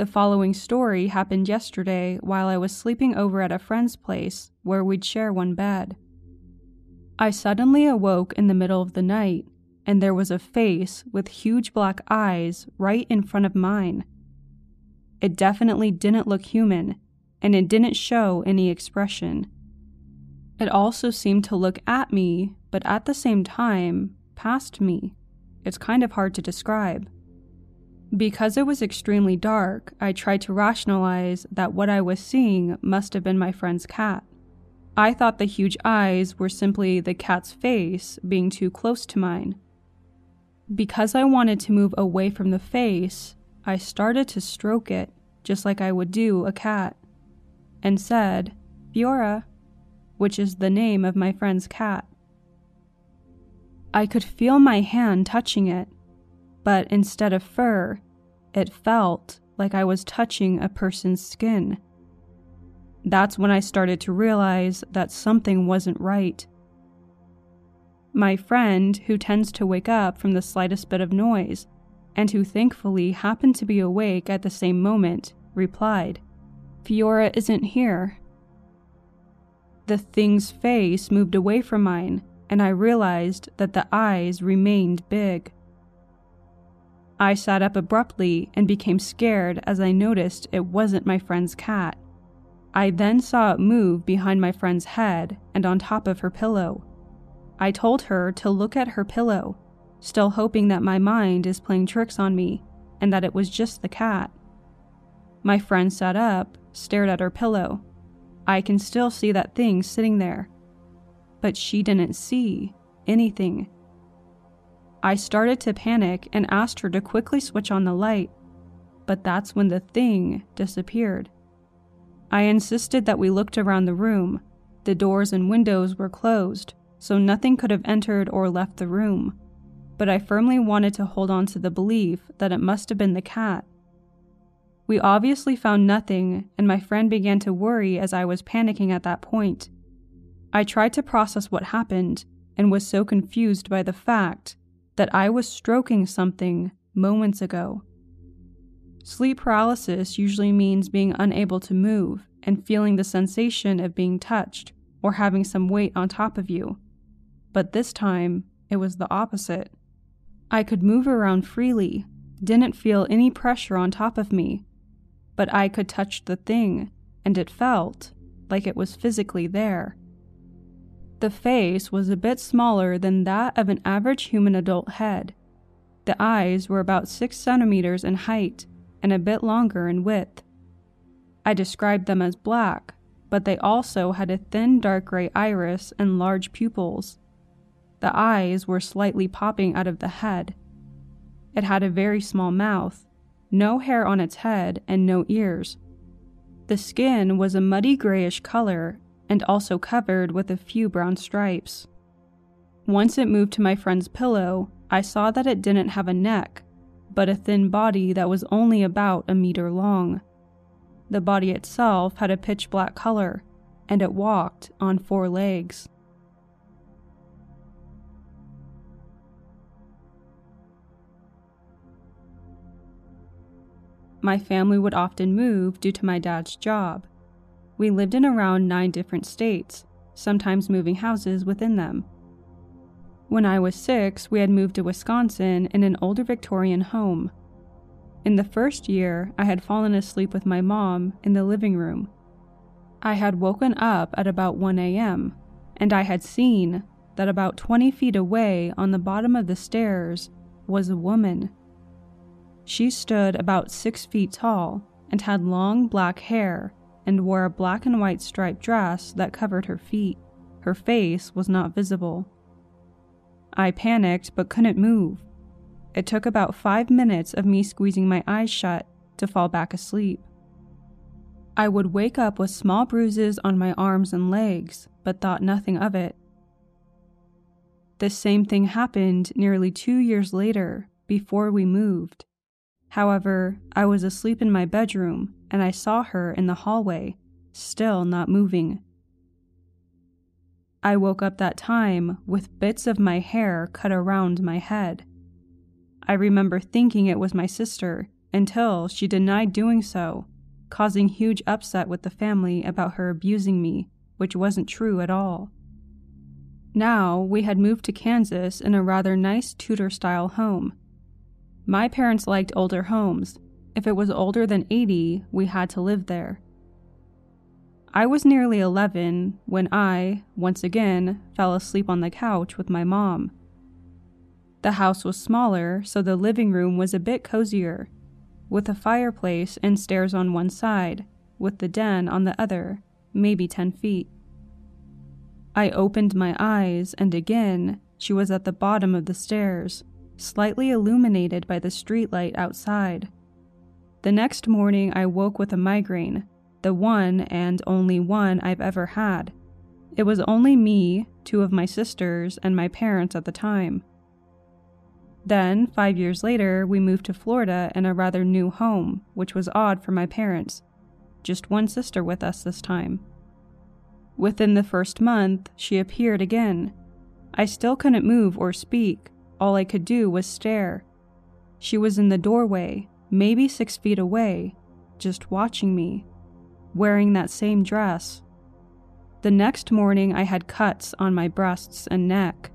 The following story happened yesterday while I was sleeping over at a friend's place where we'd share one bed. I suddenly awoke in the middle of the night, and there was a face with huge black eyes right in front of mine. It definitely didn't look human, and it didn't show any expression. It also seemed to look at me, but at the same time, past me. It's kind of hard to describe. Because it was extremely dark, I tried to rationalize that what I was seeing must have been my friend's cat. I thought the huge eyes were simply the cat's face being too close to mine. Because I wanted to move away from the face, I started to stroke it, just like I would do a cat, and said, Fiora, which is the name of my friend's cat. I could feel my hand touching it, but instead of fur, it felt like I was touching a person's skin. That's when I started to realize that something wasn't right. My friend, who tends to wake up from the slightest bit of noise, and who thankfully happened to be awake at the same moment, replied, Fiora isn't here. The thing's face moved away from mine, and I realized that the eyes remained big. I sat up abruptly and became scared as I noticed it wasn't my friend's cat. I then saw it move behind my friend's head and on top of her pillow. I told her to look at her pillow, still hoping that my mind is playing tricks on me and that it was just the cat. My friend sat up, stared at her pillow. I can still see that thing sitting there. But she didn't see anything. I started to panic and asked her to quickly switch on the light, but that's when the thing disappeared. I insisted that we looked around the room. The doors and windows were closed, so nothing could have entered or left the room. But I firmly wanted to hold on to the belief that it must have been the cat. We obviously found nothing, and my friend began to worry as I was panicking at that point. I tried to process what happened and was so confused by the fact that I was stroking something moments ago. Sleep paralysis usually means being unable to move and feeling the sensation of being touched or having some weight on top of you. But this time, it was the opposite. I could move around freely, didn't feel any pressure on top of me, but I could touch the thing, and it felt like it was physically there. The face was a bit smaller than that of an average human adult head. The eyes were about 6 centimeters in height and a bit longer in width. I described them as black, but they also had a thin dark gray iris and large pupils. The eyes were slightly popping out of the head. It had a very small mouth, no hair on its head, and no ears. The skin was a muddy grayish color and also covered with a few brown stripes. Once it moved to my friend's pillow, I saw that it didn't have a neck, but a thin body that was only about a meter long. The body itself had a pitch black color, and it walked on four legs. My family would often move due to my dad's job, we lived in around nine different states, sometimes moving houses within them. When I was six, we had moved to Wisconsin in an older Victorian home. In the first year, I had fallen asleep with my mom in the living room. I had woken up at about 1 a.m., and I had seen that about 20 feet away on the bottom of the stairs was a woman. She stood about six feet tall and had long black hair and wore a black and white striped dress that covered her feet. Her face was not visible. I panicked but couldn't move. It took about five minutes of me squeezing my eyes shut to fall back asleep. I would wake up with small bruises on my arms and legs, but thought nothing of it. The same thing happened nearly two years later, before we moved. However, I was asleep in my bedroom and I saw her in the hallway, still not moving. I woke up that time with bits of my hair cut around my head. I remember thinking it was my sister until she denied doing so, causing huge upset with the family about her abusing me, which wasn't true at all. Now we had moved to Kansas in a rather nice Tudor style home. My parents liked older homes. If it was older than 80, we had to live there. I was nearly 11 when I, once again, fell asleep on the couch with my mom. The house was smaller, so the living room was a bit cozier, with a fireplace and stairs on one side, with the den on the other, maybe 10 feet. I opened my eyes, and again, she was at the bottom of the stairs, slightly illuminated by the streetlight outside. The next morning, I woke with a migraine, the one and only one I've ever had. It was only me, two of my sisters, and my parents at the time. Then, five years later, we moved to Florida in a rather new home, which was odd for my parents. Just one sister with us this time. Within the first month, she appeared again. I still couldn't move or speak, all I could do was stare. She was in the doorway, maybe six feet away, just watching me, wearing that same dress. The next morning, I had cuts on my breasts and neck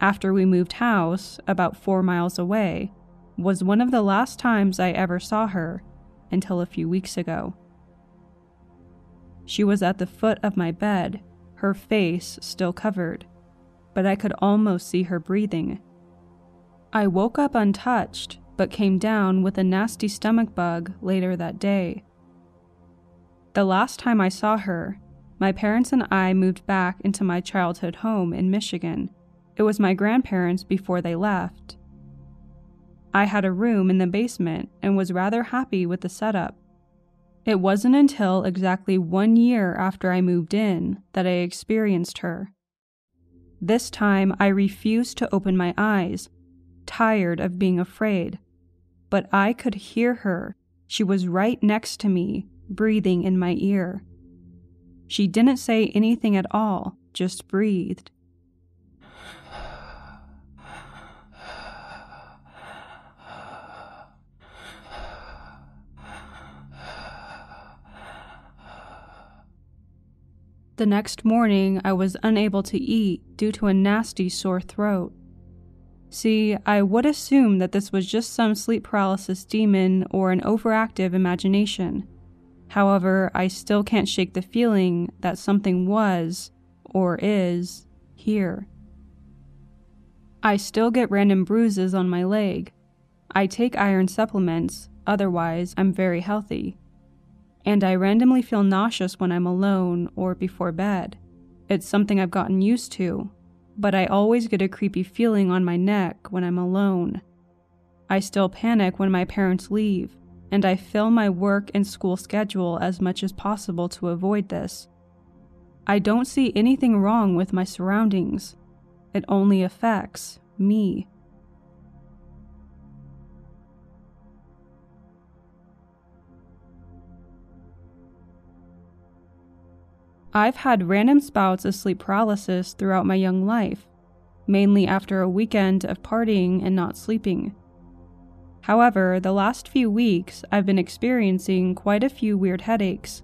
after we moved house, about four miles away, was one of the last times I ever saw her until a few weeks ago. She was at the foot of my bed, her face still covered, but I could almost see her breathing. I woke up untouched, but came down with a nasty stomach bug later that day. The last time I saw her, my parents and I moved back into my childhood home in Michigan it was my grandparents before they left. I had a room in the basement and was rather happy with the setup. It wasn't until exactly one year after I moved in that I experienced her. This time I refused to open my eyes, tired of being afraid. But I could hear her. She was right next to me, breathing in my ear. She didn't say anything at all, just breathed. The next morning, I was unable to eat due to a nasty sore throat. See, I would assume that this was just some sleep paralysis demon or an overactive imagination. However, I still can't shake the feeling that something was, or is, here. I still get random bruises on my leg. I take iron supplements, otherwise, I'm very healthy and I randomly feel nauseous when I'm alone or before bed. It's something I've gotten used to, but I always get a creepy feeling on my neck when I'm alone. I still panic when my parents leave, and I fill my work and school schedule as much as possible to avoid this. I don't see anything wrong with my surroundings, it only affects me. I've had random spouts of sleep paralysis throughout my young life, mainly after a weekend of partying and not sleeping. However, the last few weeks I've been experiencing quite a few weird headaches,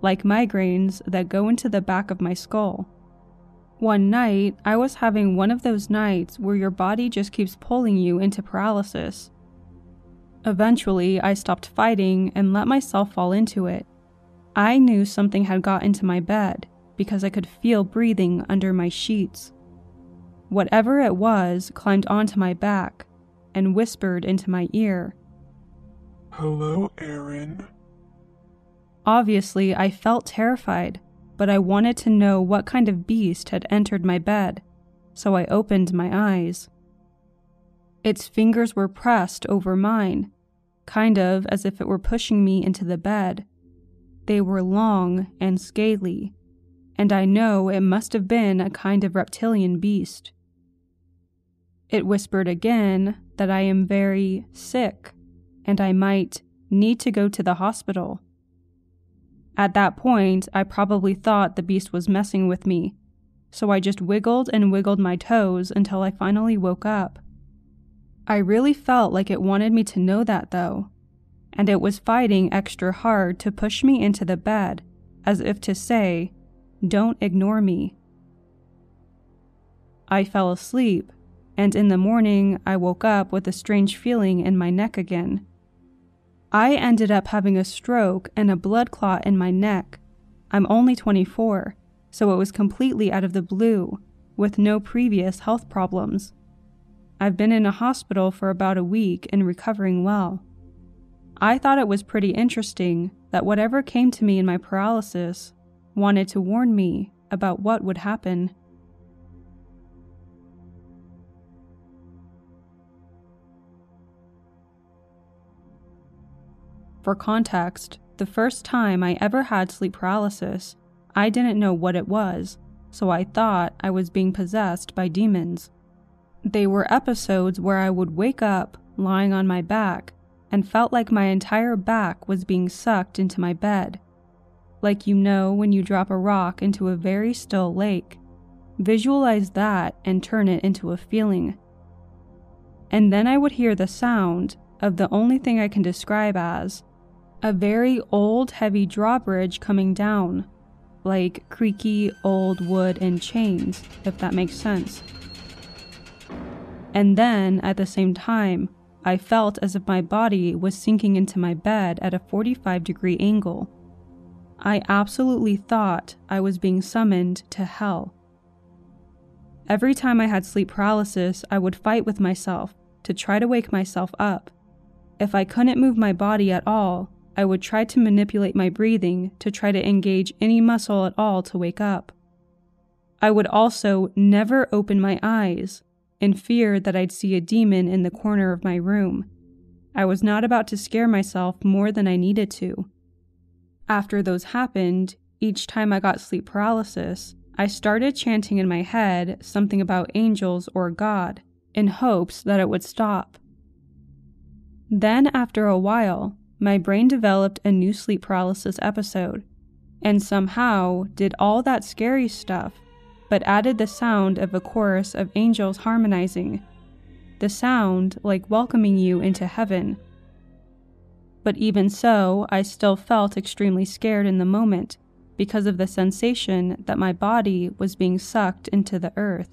like migraines that go into the back of my skull. One night, I was having one of those nights where your body just keeps pulling you into paralysis. Eventually, I stopped fighting and let myself fall into it. I knew something had got into my bed because I could feel breathing under my sheets. Whatever it was climbed onto my back and whispered into my ear. Hello, Aaron. Obviously, I felt terrified, but I wanted to know what kind of beast had entered my bed, so I opened my eyes. Its fingers were pressed over mine, kind of as if it were pushing me into the bed. They were long and scaly, and I know it must have been a kind of reptilian beast. It whispered again that I am very sick and I might need to go to the hospital. At that point, I probably thought the beast was messing with me, so I just wiggled and wiggled my toes until I finally woke up. I really felt like it wanted me to know that though, and it was fighting extra hard to push me into the bed, as if to say, Don't ignore me. I fell asleep, and in the morning I woke up with a strange feeling in my neck again. I ended up having a stroke and a blood clot in my neck. I'm only 24, so it was completely out of the blue, with no previous health problems. I've been in a hospital for about a week and recovering well. I thought it was pretty interesting that whatever came to me in my paralysis wanted to warn me about what would happen. For context, the first time I ever had sleep paralysis, I didn't know what it was, so I thought I was being possessed by demons. They were episodes where I would wake up lying on my back and felt like my entire back was being sucked into my bed. Like you know when you drop a rock into a very still lake. Visualize that and turn it into a feeling. And then I would hear the sound of the only thing I can describe as a very old, heavy drawbridge coming down, like creaky old wood and chains, if that makes sense. And then, at the same time, I felt as if my body was sinking into my bed at a 45 degree angle. I absolutely thought I was being summoned to hell. Every time I had sleep paralysis, I would fight with myself to try to wake myself up. If I couldn't move my body at all, I would try to manipulate my breathing to try to engage any muscle at all to wake up. I would also never open my eyes in fear that I'd see a demon in the corner of my room. I was not about to scare myself more than I needed to. After those happened, each time I got sleep paralysis, I started chanting in my head something about angels or God in hopes that it would stop. Then, after a while, my brain developed a new sleep paralysis episode and somehow did all that scary stuff but added the sound of a chorus of angels harmonizing, the sound like welcoming you into heaven. But even so, I still felt extremely scared in the moment because of the sensation that my body was being sucked into the earth.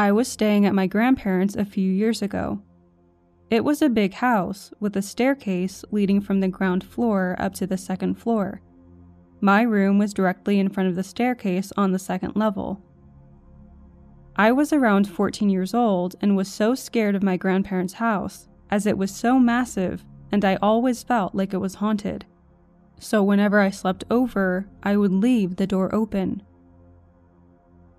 I was staying at my grandparents' a few years ago. It was a big house with a staircase leading from the ground floor up to the second floor. My room was directly in front of the staircase on the second level. I was around 14 years old and was so scared of my grandparents' house, as it was so massive and I always felt like it was haunted. So whenever I slept over, I would leave the door open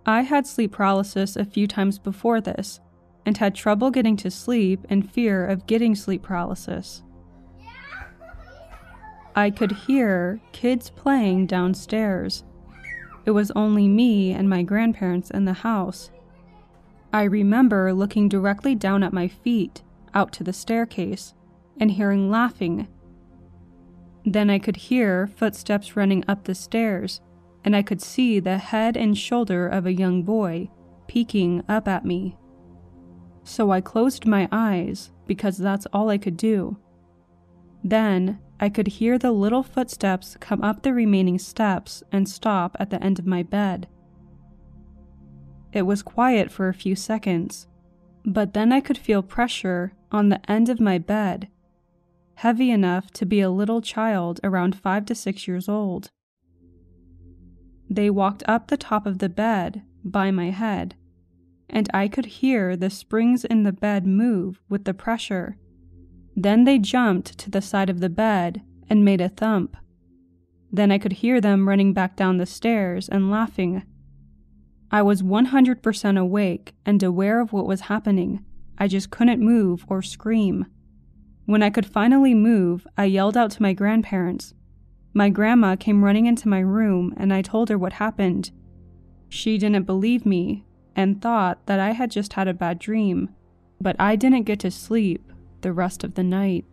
I had sleep paralysis a few times before this and had trouble getting to sleep and fear of getting sleep paralysis. I could hear kids playing downstairs. It was only me and my grandparents in the house. I remember looking directly down at my feet, out to the staircase, and hearing laughing. Then I could hear footsteps running up the stairs and I could see the head and shoulder of a young boy peeking up at me. So I closed my eyes because that's all I could do. Then I could hear the little footsteps come up the remaining steps and stop at the end of my bed. It was quiet for a few seconds, but then I could feel pressure on the end of my bed, heavy enough to be a little child around five to six years old. They walked up the top of the bed by my head, and I could hear the springs in the bed move with the pressure. Then they jumped to the side of the bed and made a thump. Then I could hear them running back down the stairs and laughing. I was 100% awake and aware of what was happening. I just couldn't move or scream. When I could finally move, I yelled out to my grandparents, my grandma came running into my room and I told her what happened. She didn't believe me, and thought that I had just had a bad dream, but I didn't get to sleep the rest of the night.